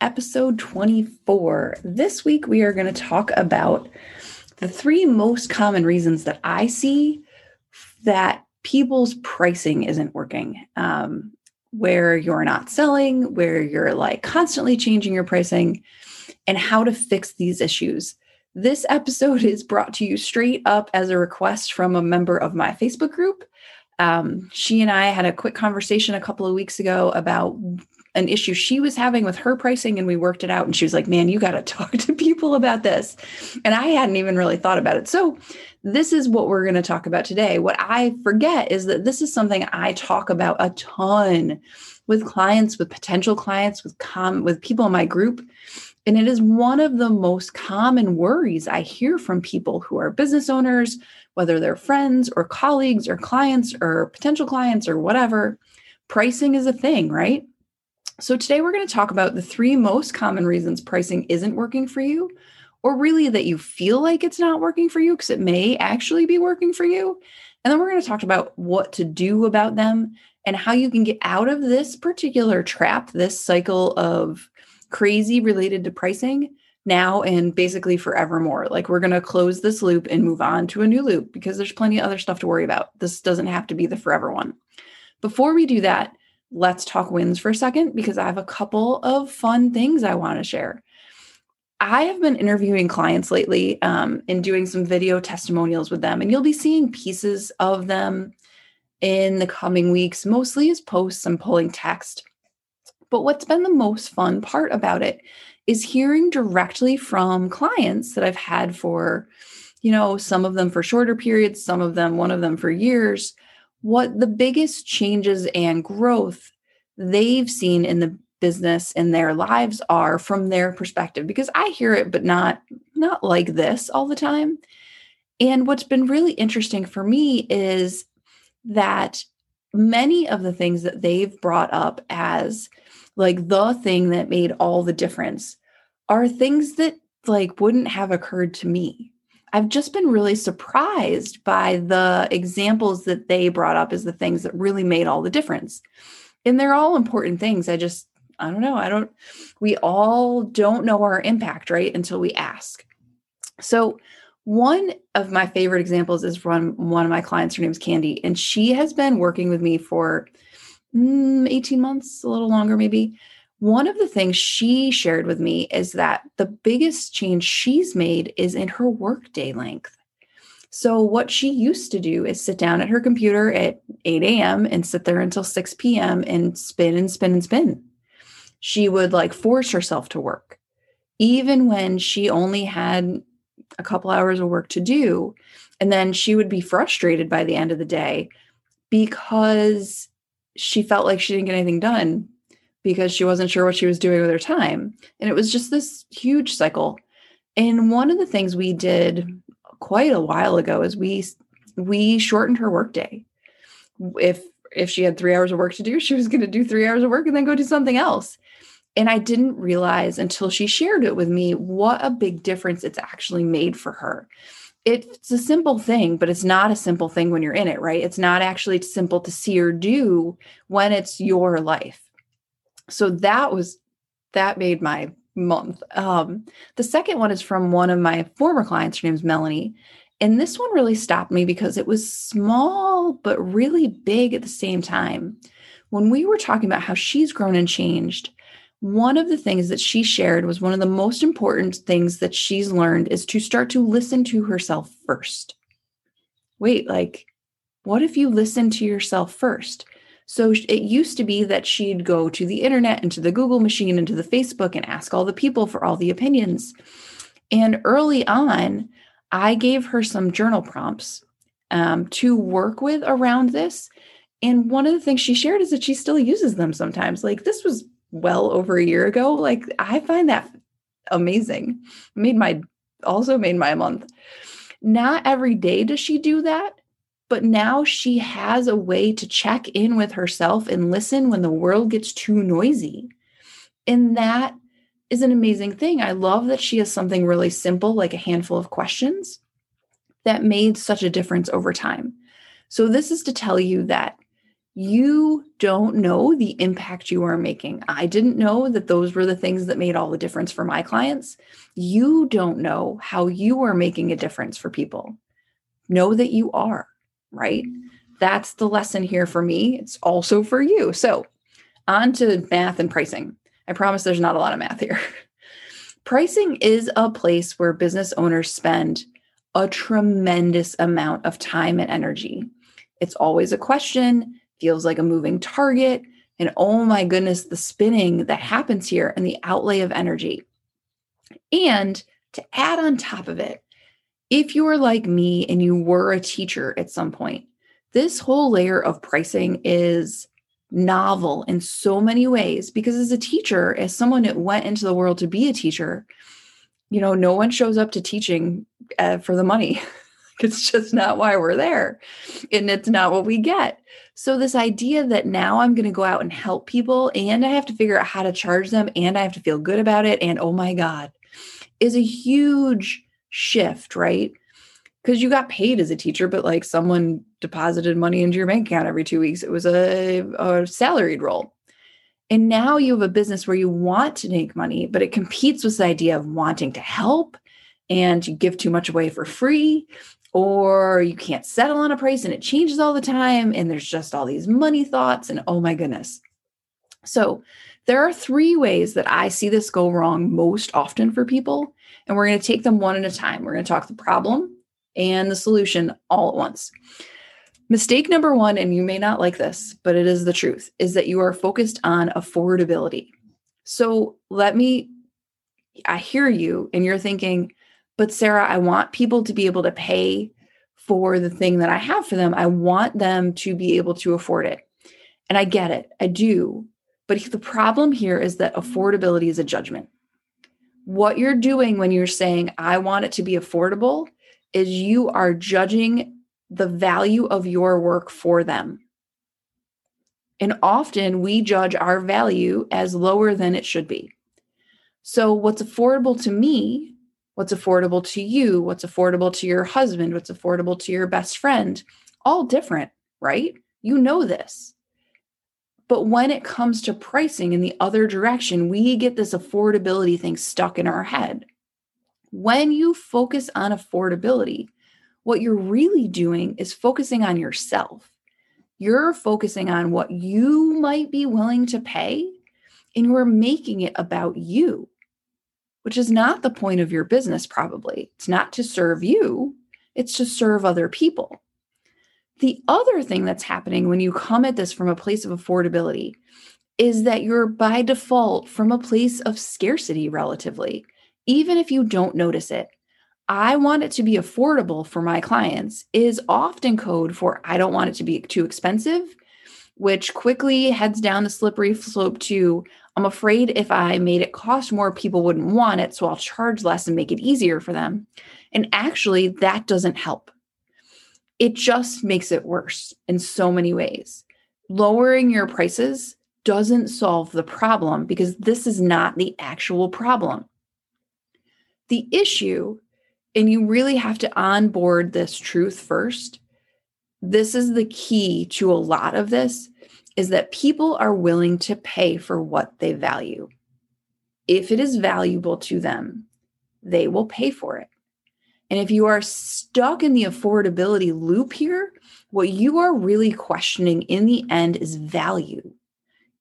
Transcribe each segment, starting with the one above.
episode 24. This week, we are going to talk about the three most common reasons that I see that people's pricing isn't working. Um, where you're not selling, where you're like constantly changing your pricing, and how to fix these issues. This episode is brought to you straight up as a request from a member of my Facebook group. Um, she and I had a quick conversation a couple of weeks ago about an issue she was having with her pricing and we worked it out and she was like man you got to talk to people about this. And i hadn't even really thought about it. So this is what we're going to talk about today. What i forget is that this is something i talk about a ton with clients with potential clients with com with people in my group. And it is one of the most common worries i hear from people who are business owners whether they're friends or colleagues or clients or potential clients or whatever. Pricing is a thing right so, today we're going to talk about the three most common reasons pricing isn't working for you, or really that you feel like it's not working for you because it may actually be working for you. And then we're going to talk about what to do about them and how you can get out of this particular trap, this cycle of crazy related to pricing now and basically forevermore. Like we're going to close this loop and move on to a new loop because there's plenty of other stuff to worry about. This doesn't have to be the forever one. Before we do that, let's talk wins for a second because I have a couple of fun things I want to share. I have been interviewing clients lately um, and doing some video testimonials with them, and you'll be seeing pieces of them in the coming weeks, mostly as posts and pulling text. But what's been the most fun part about it is hearing directly from clients that I've had for, you know, some of them for shorter periods, some of them, one of them for years, what the biggest changes and growth they've seen in the business in their lives are from their perspective. Because i hear it but not not like this all the time. And what's been really interesting for me is that many of the things that they've brought up as like the thing that made all the difference are things that like wouldn't have occurred to me I've just been really surprised by the examples that they brought up as the things that really made all the difference. And they're all important things. I just, I don't know. I don't, we all don't know our impact, right? Until we ask. So, one of my favorite examples is from one of my clients. Her name's Candy, and she has been working with me for mm, 18 months, a little longer, maybe. One of the things she shared with me is that the biggest change she's made is in her workday length. So, what she used to do is sit down at her computer at 8 a.m. and sit there until 6 p.m. and spin and spin and spin. She would like force herself to work, even when she only had a couple hours of work to do. And then she would be frustrated by the end of the day because she felt like she didn't get anything done because she wasn't sure what she was doing with her time. And it was just this huge cycle. And one of the things we did quite a while ago is we we shortened her workday. If if she had 3 hours of work to do, she was going to do 3 hours of work and then go do something else. And I didn't realize until she shared it with me what a big difference it's actually made for her. It's a simple thing, but it's not a simple thing when you're in it, right? It's not actually simple to see or do when it's your life so that was that made my month. Um, the second one is from one of my former clients. Her name's Melanie. And this one really stopped me because it was small, but really big at the same time. When we were talking about how she's grown and changed, one of the things that she shared was one of the most important things that she's learned is to start to listen to herself first. Wait, like, what if you listen to yourself first? So it used to be that she'd go to the internet and to the Google machine and to the Facebook and ask all the people for all the opinions. And early on, I gave her some journal prompts um, to work with around this. And one of the things she shared is that she still uses them sometimes. Like this was well over a year ago. Like I find that amazing. Made my also made my month. Not every day does she do that, but now she has a way to check in with herself and listen when the world gets too noisy. And that is an amazing thing. I love that she has something really simple, like a handful of questions, that made such a difference over time. So, this is to tell you that you don't know the impact you are making. I didn't know that those were the things that made all the difference for my clients. You don't know how you are making a difference for people. Know that you are, right? That's the lesson here for me. It's also for you. So, on to math and pricing. I promise there's not a lot of math here. pricing is a place where business owners spend a tremendous amount of time and energy. It's always a question feels like a moving target. And oh my goodness, the spinning that happens here and the outlay of energy. And to add on top of it, if you are like me and you were a teacher at some point, this whole layer of pricing is novel in so many ways because as a teacher, as someone that went into the world to be a teacher, you know, no one shows up to teaching uh, for the money. it's just not why we're there. And it's not what we get. So, this idea that now I'm going to go out and help people and I have to figure out how to charge them and I have to feel good about it. And oh my God, is a huge shift, right? Because you got paid as a teacher, but like someone deposited money into your bank account every two weeks. It was a, a salaried role. And now you have a business where you want to make money, but it competes with the idea of wanting to help and you give too much away for free or you can't settle on a price and it changes all the time and there's just all these money thoughts and oh my goodness. So, there are three ways that I see this go wrong most often for people and we're going to take them one at a time. We're going to talk the problem and the solution all at once. Mistake number 1 and you may not like this, but it is the truth, is that you are focused on affordability. So, let me I hear you and you're thinking, but Sarah, I want people to be able to pay for the thing that I have for them. I want them to be able to afford it. And I get it, I do. But the problem here is that affordability is a judgment. What you're doing when you're saying, I want it to be affordable, is you are judging the value of your work for them. And often we judge our value as lower than it should be. So, what's affordable to me what's affordable to you, what's affordable to your husband, what's affordable to your best friend, all different, right? You know this. But when it comes to pricing in the other direction, we get this affordability thing stuck in our head. When you focus on affordability, what you're really doing is focusing on yourself. You're focusing on what you might be willing to pay, and you're making it about you which is not the point of your business, probably. It's not to serve you, it's to serve other people. The other thing that's happening when you come at this from a place of affordability is that you're by default from a place of scarcity, relatively, even if you don't notice it. I want it to be affordable for my clients is often code for I don't want it to be too expensive, which quickly heads down the slippery slope to I'm afraid if I made it cost more, people wouldn't want it. So I'll charge less and make it easier for them. And actually, that doesn't help. It just makes it worse in so many ways. Lowering your prices doesn't solve the problem because this is not the actual problem. The issue, and you really have to onboard this truth first. This is the key to a lot of this is that people are willing to pay for what they value. If it is valuable to them, they will pay for it. And if you are stuck in the affordability loop here, what you are really questioning in the end is value.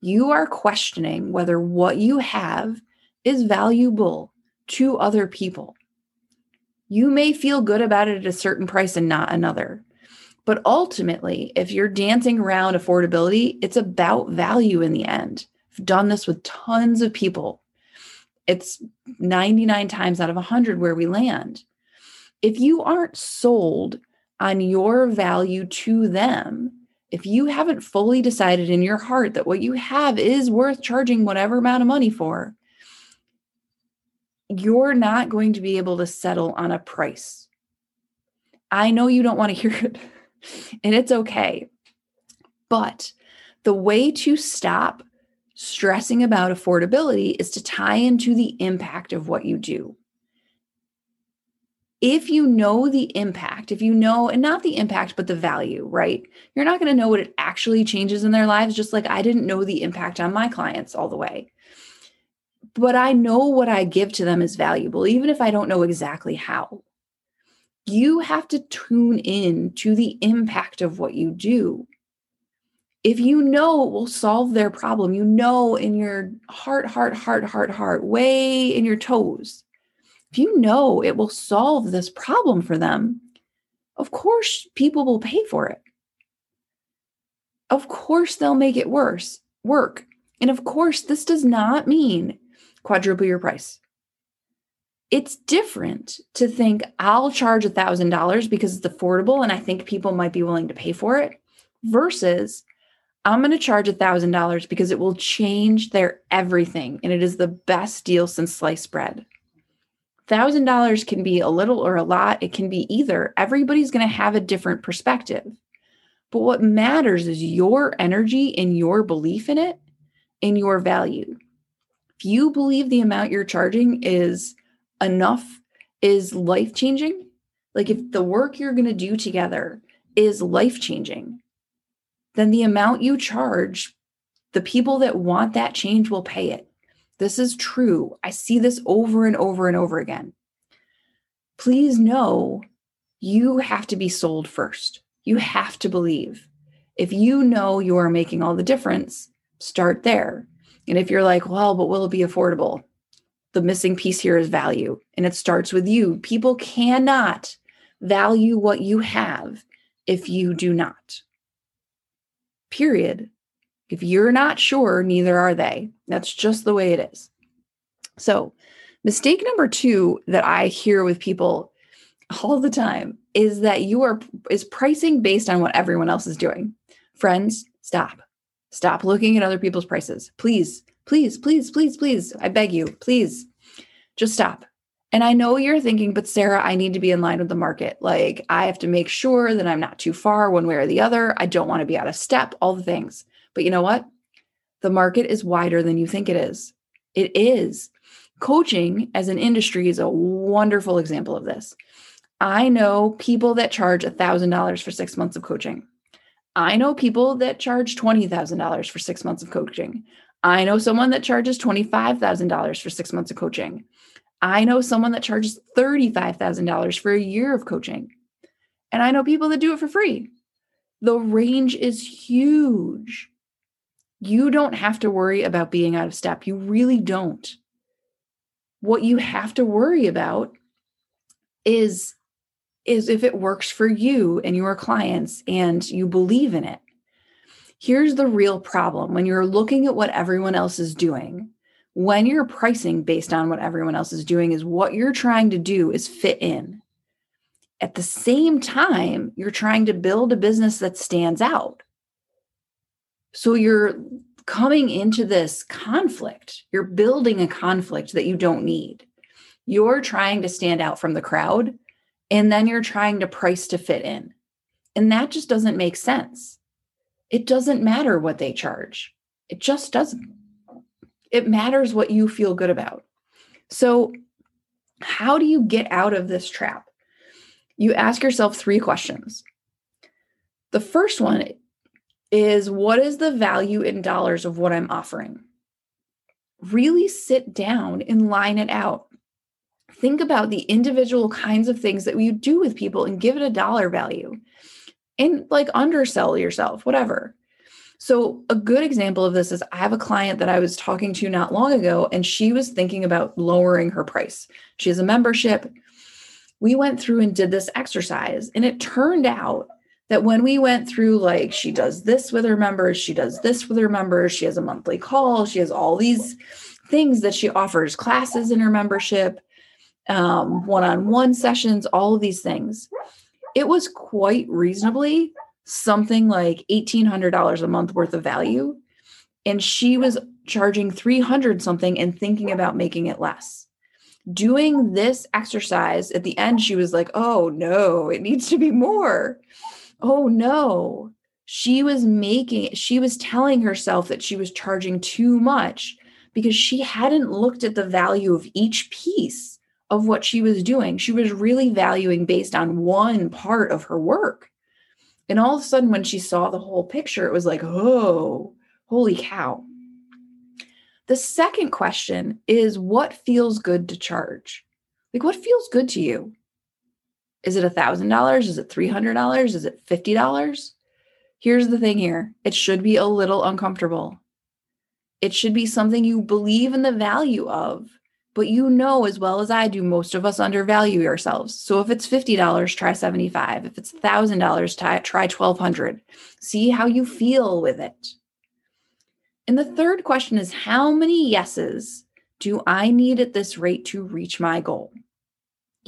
You are questioning whether what you have is valuable to other people. You may feel good about it at a certain price and not another. But ultimately, if you're dancing around affordability, it's about value in the end. I've done this with tons of people. It's 99 times out of 100 where we land. If you aren't sold on your value to them, if you haven't fully decided in your heart that what you have is worth charging whatever amount of money for, you're not going to be able to settle on a price. I know you don't want to hear it, and it's okay. But the way to stop stressing about affordability is to tie into the impact of what you do. If you know the impact, if you know, and not the impact, but the value, right? You're not going to know what it actually changes in their lives, just like I didn't know the impact on my clients all the way. But I know what I give to them is valuable, even if I don't know exactly how. You have to tune in to the impact of what you do if you know it will solve their problem, you know in your heart, heart, heart, heart, heart, way in your toes, if you know it will solve this problem for them, of course people will pay for it. Of course they'll make it worse, work. And of course, this does not mean quadruple your price. It's different to think I'll charge a $1,000 because it's affordable and I think people might be willing to pay for it versus I'm going to charge a $1,000 because it will change their everything. And it is the best deal since sliced bread. $1,000 can be a little or a lot. It can be either. Everybody's going to have a different perspective. But what matters is your energy and your belief in it and your value. If you believe the amount you're charging is enough, is life changing, like if the work you're going to do together is life changing, then the amount you charge, the people that want that change will pay it. This is true. I see this over and over and over again. Please know you have to be sold first. You have to believe. If you know you are making all the difference, start there. And if you're like, well, but will it be affordable? The missing piece here is value, and it starts with you. People cannot value what you have if you do not period. If you're not sure, neither are they. That's just the way it is. So, mistake number 2 that I hear with people all the time is that you are is pricing based on what everyone else is doing. Friends, stop. Stop looking at other people's prices. Please, please, please, please, please. I beg you, please. Just stop. And I know you're thinking, but Sarah, I need to be in line with the market. Like, I have to make sure that I'm not too far one way or the other. I don't want to be out of step, all the things. But you know what? The market is wider than you think it is. It is. Coaching as an industry is a wonderful example of this. I know people that charge $1,000 for six months of coaching. I know people that charge $20,000 for six months of coaching. I know someone that charges $25,000 for six months of coaching. I know someone that charges $35,000 for a year of coaching. And I know people that do it for free. The range is huge. You don't have to worry about being out of step. You really don't. What you have to worry about is is if it works for you and your clients and you believe in it. Here's the real problem when you're looking at what everyone else is doing when you're pricing based on what everyone else is doing is what you're trying to do is fit in at the same time you're trying to build a business that stands out so you're coming into this conflict you're building a conflict that you don't need you're trying to stand out from the crowd and then you're trying to price to fit in and that just doesn't make sense it doesn't matter what they charge it just doesn't it matters what you feel good about. So, how do you get out of this trap? You ask yourself three questions. The first one is what is the value in dollars of what I'm offering? Really sit down and line it out. Think about the individual kinds of things that you do with people and give it a dollar value and like undersell yourself, whatever. So, a good example of this is I have a client that I was talking to not long ago, and she was thinking about lowering her price. She has a membership. We went through and did this exercise, and it turned out that when we went through, like, she does this with her members, she does this with her members, she has a monthly call, she has all these things that she offers classes in her membership, one on one sessions, all of these things. It was quite reasonably something like $1800 a month worth of value and she was charging 300 something and thinking about making it less doing this exercise at the end, she was like, oh no, it needs to be more. Oh no. She was making, she was telling herself that she was charging too much because she hadn't looked at the value of each piece of what she was doing. She was really valuing based on one part of her work. And all of a sudden, when she saw the whole picture, it was like, oh, holy cow. The second question is what feels good to charge? Like, what feels good to you? Is it a $1,000? Is it $300? Is it $50? Here's the thing here it should be a little uncomfortable. It should be something you believe in the value of, but you know as well as I do, most of us undervalue ourselves. So if it's $50, try 75. If it's $1,000, try 1200. See how you feel with it. And the third question is how many yeses do I need at this rate to reach my goal?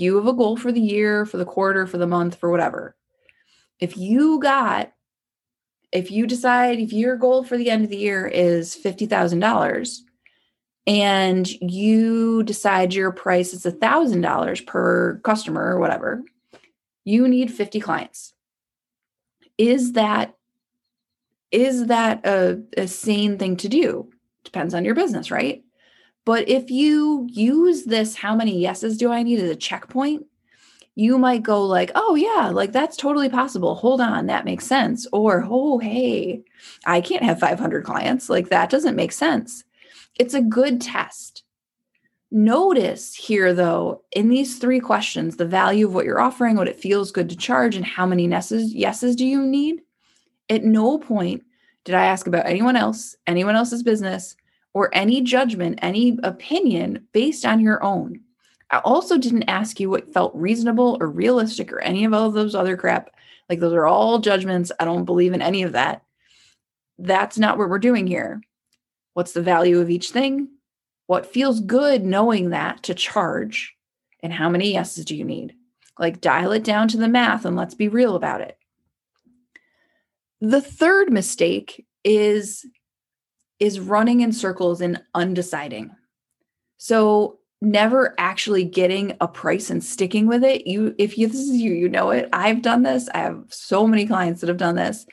You have a goal for the year, for the quarter, for the month, for whatever. If you got, if you decide if your goal for the end of the year is $50,000 and you decide your price is $1,000 per customer or whatever, you need 50 clients. Is that is that a, a sane thing to do? Depends on your business, right? But if you use this, how many yeses do I need as a checkpoint? You might go like, oh yeah, like that's totally possible. Hold on, that makes sense. Or, oh, hey, I can't have 500 clients. Like that doesn't make sense. It's a good test. Notice here, though, in these three questions, the value of what you're offering, what it feels good to charge, and how many yeses, yeses do you need? At no point did I ask about anyone else, anyone else's business, or any judgment, any opinion based on your own. I also didn't ask you what felt reasonable or realistic or any of all those other crap. Like those are all judgments. I don't believe in any of that. That's not what we're doing here. What's the value of each thing? What feels good knowing that to charge? And how many yeses do you need? Like dial it down to the math and let's be real about it. The third mistake is is running in circles and undeciding. So never actually getting a price and sticking with it. You if you this is you, you know it. I've done this. I have so many clients that have done this.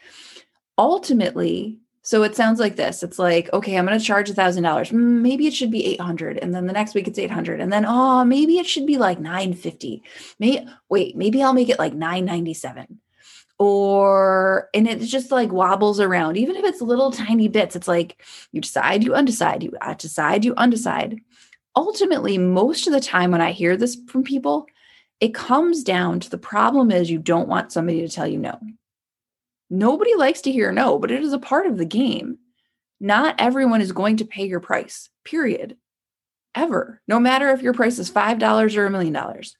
Ultimately, so it sounds like this. It's like, okay, I'm going to charge a thousand dollars. Mm, maybe it should be 800. And then the next week it's 800. And then, oh, maybe it should be like 950. May wait, maybe I'll make it like 997 or and it just like wobbles around even if it's little tiny bits it's like you decide you undecide you decide you undecide. Ultimately most of the time when i hear this from people it comes down to the problem is you don't want somebody to tell you no. Nobody likes to hear no but it is a part of the game. Not everyone is going to pay your price period. Ever. No matter if your price is $5 or a million dollars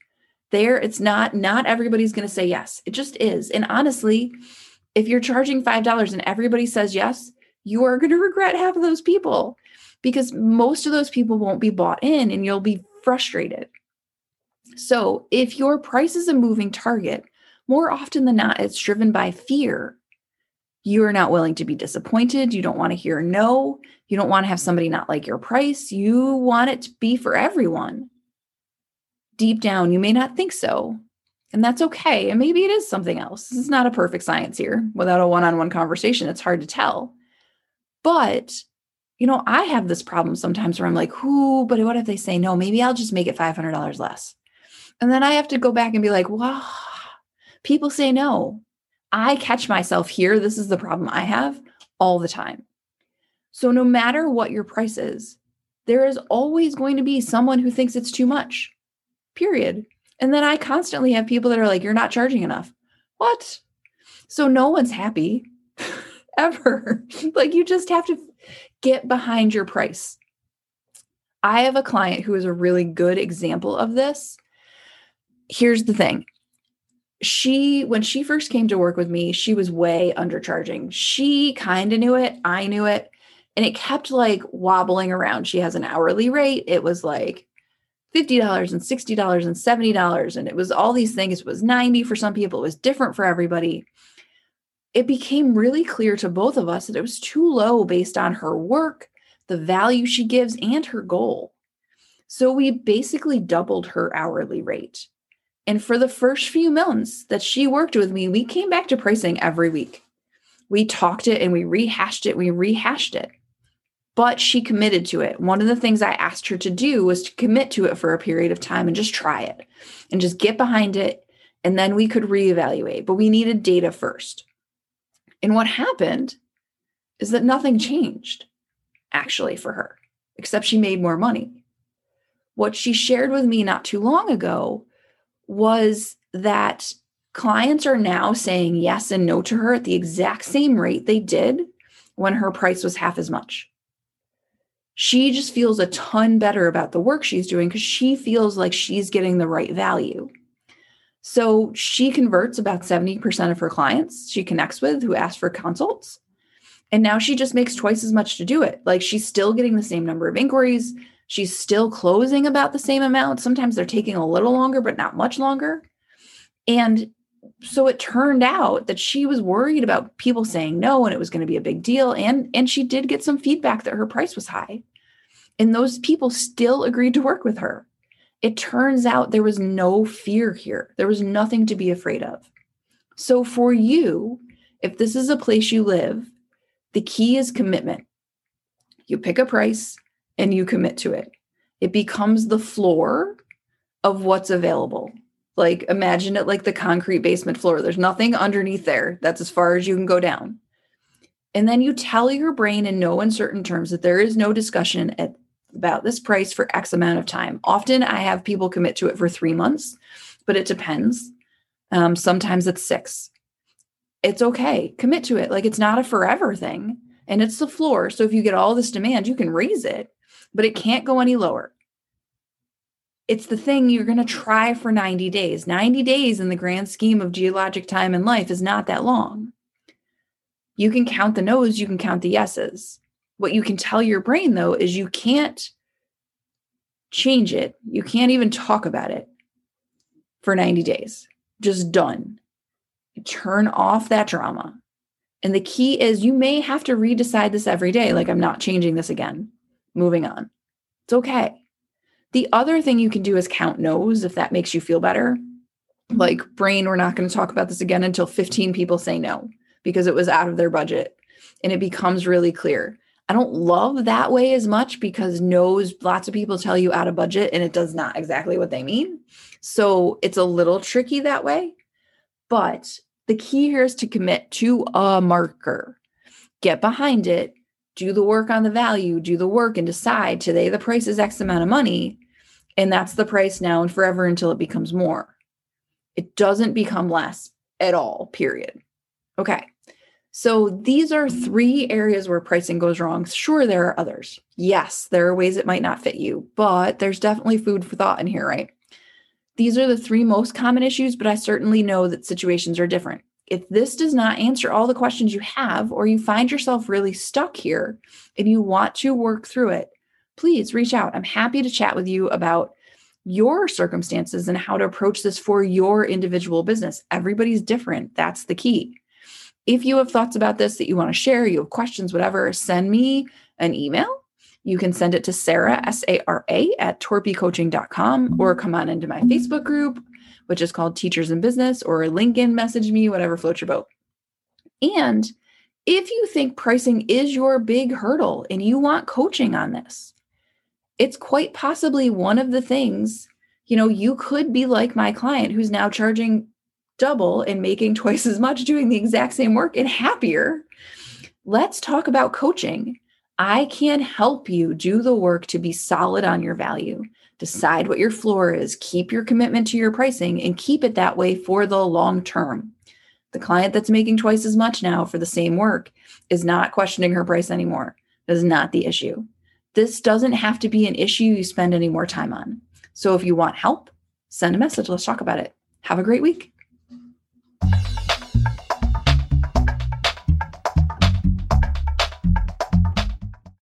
there it's not not everybody's going to say yes. It just is. And honestly if you're charging $5 and everybody says yes you are going to regret half of those people because most of those people won't be bought in and you'll be frustrated. So if your price is a moving target more often than not it's driven by fear. You are not willing to be disappointed. You don't want to hear no. You don't want to have somebody not like your price. You want it to be for everyone deep down, you may not think so. And that's okay. And maybe it is something else. This is not a perfect science here. Without a one on one conversation, it's hard to tell. But, you know, I have this problem sometimes where I'm like, who, but what if they say no? Maybe I'll just make it $500 less. And then I have to go back and be like, wow, people say no. I catch myself here. This is the problem I have all the time. So, no matter what your price is, there is always going to be someone who thinks it's too much period. And then I constantly have people that are like, you're not charging enough. What? So no one's happy ever. like you just have to get behind your price. I have a client who is a really good example of this. Here's the thing. She, when she first came to work with me, she was way undercharging. She kind of knew it. I knew it. And it kept like wobbling around. She has an hourly rate. It was like $50 and $60 and $70 and it was all these things it was 90 for some people it was different for everybody it became really clear to both of us that it was too low based on her work the value she gives and her goal So we basically doubled her hourly rate. And for the first few months that she worked with me, we came back to pricing every week. We talked it and we rehashed it, we rehashed it. But she committed to it. One of the things I asked her to do was to commit to it for a period of time and just try it and just get behind it. And then we could reevaluate. But we needed data first. And what happened is that nothing changed actually for her, except she made more money. What she shared with me not too long ago was that clients are now saying yes and no to her at the exact same rate they did when her price was half as much. She just feels a ton better about the work she's doing because she feels like she's getting the right value. So she converts about 70% of her clients she connects with who ask for consults. And now she just makes twice as much to do it. Like she's still getting the same number of inquiries. She's still closing about the same amount. Sometimes they're taking a little longer, but not much longer. And so it turned out that she was worried about people saying no and it was going to be a big deal and and she did get some feedback that her price was high. And those people still agreed to work with her. It turns out there was no fear here. There was nothing to be afraid of. So for you if this is a place you live the key is commitment. You pick a price and you commit to it. It becomes the floor of what's available like imagine it like the concrete basement floor. There's nothing underneath there. That's as far as you can go down. And then you tell your brain in no uncertain terms that there is no discussion at, about this price for X amount of time. Often I have people commit to it for three months, but it depends. Um, sometimes it's six. It's okay. Commit to it. Like it's not a forever thing and it's the floor. So if you get all this demand, you can raise it, but it can't go any lower it's the thing you're going to try for 90 days. 90 days in the grand scheme of geologic time and life is not that long. You can count the no's, you can count the yeses. What you can tell your brain, though, is you can't change it. You can't even talk about it for 90 days. Just done. Turn off that drama. And the key is you may have to redecide this every day. Like, I'm not changing this again. Moving on. It's okay. The other thing you can do is count no's if that makes you feel better. Like, brain, we're not going to talk about this again until 15 people say no because it was out of their budget and it becomes really clear. I don't love that way as much because no's, lots of people tell you out of budget and it does not exactly what they mean. So it's a little tricky that way. But the key here is to commit to a marker, get behind it, do the work on the value, do the work and decide today the price is X amount of money. And that's the price now and forever until it becomes more. It doesn't become less at all, period. Okay. So these are three areas where pricing goes wrong. Sure, there are others. Yes, there are ways it might not fit you, but there's definitely food for thought in here, right? These are the three most common issues, but I certainly know that situations are different if this does not answer all the questions you have, or you find yourself really stuck here and you want to work through it, please reach out. I'm happy to chat with you about your circumstances and how to approach this for your individual business. Everybody's different. That's the key. If you have thoughts about this that you want to share, you have questions, whatever, send me an email. You can send it to Sarah, S A R A, at torpycoaching.com or come on into my Facebook group which is called Teachers in Business, or LinkedIn message me, whatever floats your boat. And if you think pricing is your big hurdle and you want coaching on this, it's quite possibly one of the things, you know, you could be like my client who's now charging double and making twice as much doing the exact same work and happier. Let's talk about coaching. I can help you do the work to be solid on your value decide what your floor is, keep your commitment to your pricing, and keep it that way for the long term. The client that's making twice as much now for the same work is not questioning her price anymore. That is not the issue. This doesn't have to be an issue you spend any more time on. So if you want help, send a message. Let's talk about it. Have a great week.